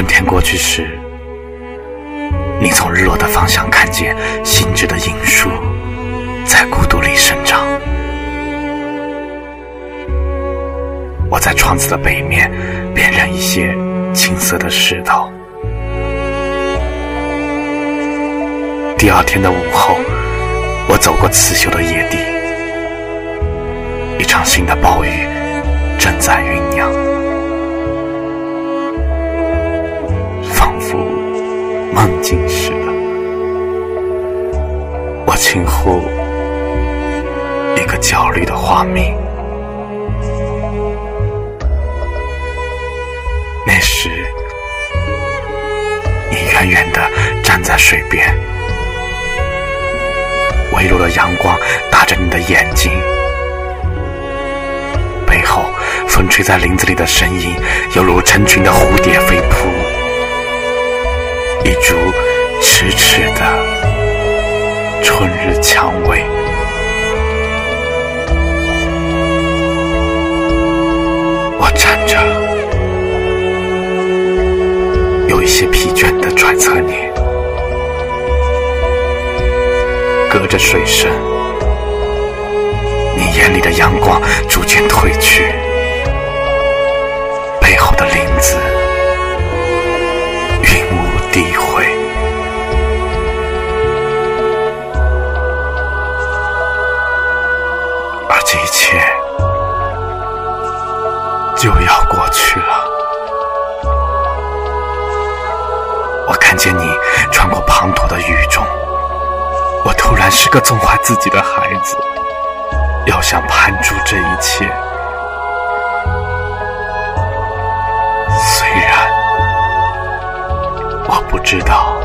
春天过去时，你从日落的方向看见新枝的银树在孤独里生长。我在窗子的北面辨认一些青色的石头。第二天的午后，我走过刺绣的野地，一场新的暴雨正在酝酿，梦境似的。我轻呼一个焦虑的画面。那时，你远远的站在水边。微弱的阳光打着你的眼睛，背后风吹在林子里的声音，犹如成群的蝴蝶飞扑。咫尺的春日蔷薇，我站着，有一些疲倦的揣测你。隔着水声，你眼里的阳光逐渐褪去，这一切就要过去了。我看见你穿过滂沱的雨中。我突然是个纵坏自己的孩子，要想攀住这一切，虽然我不知道。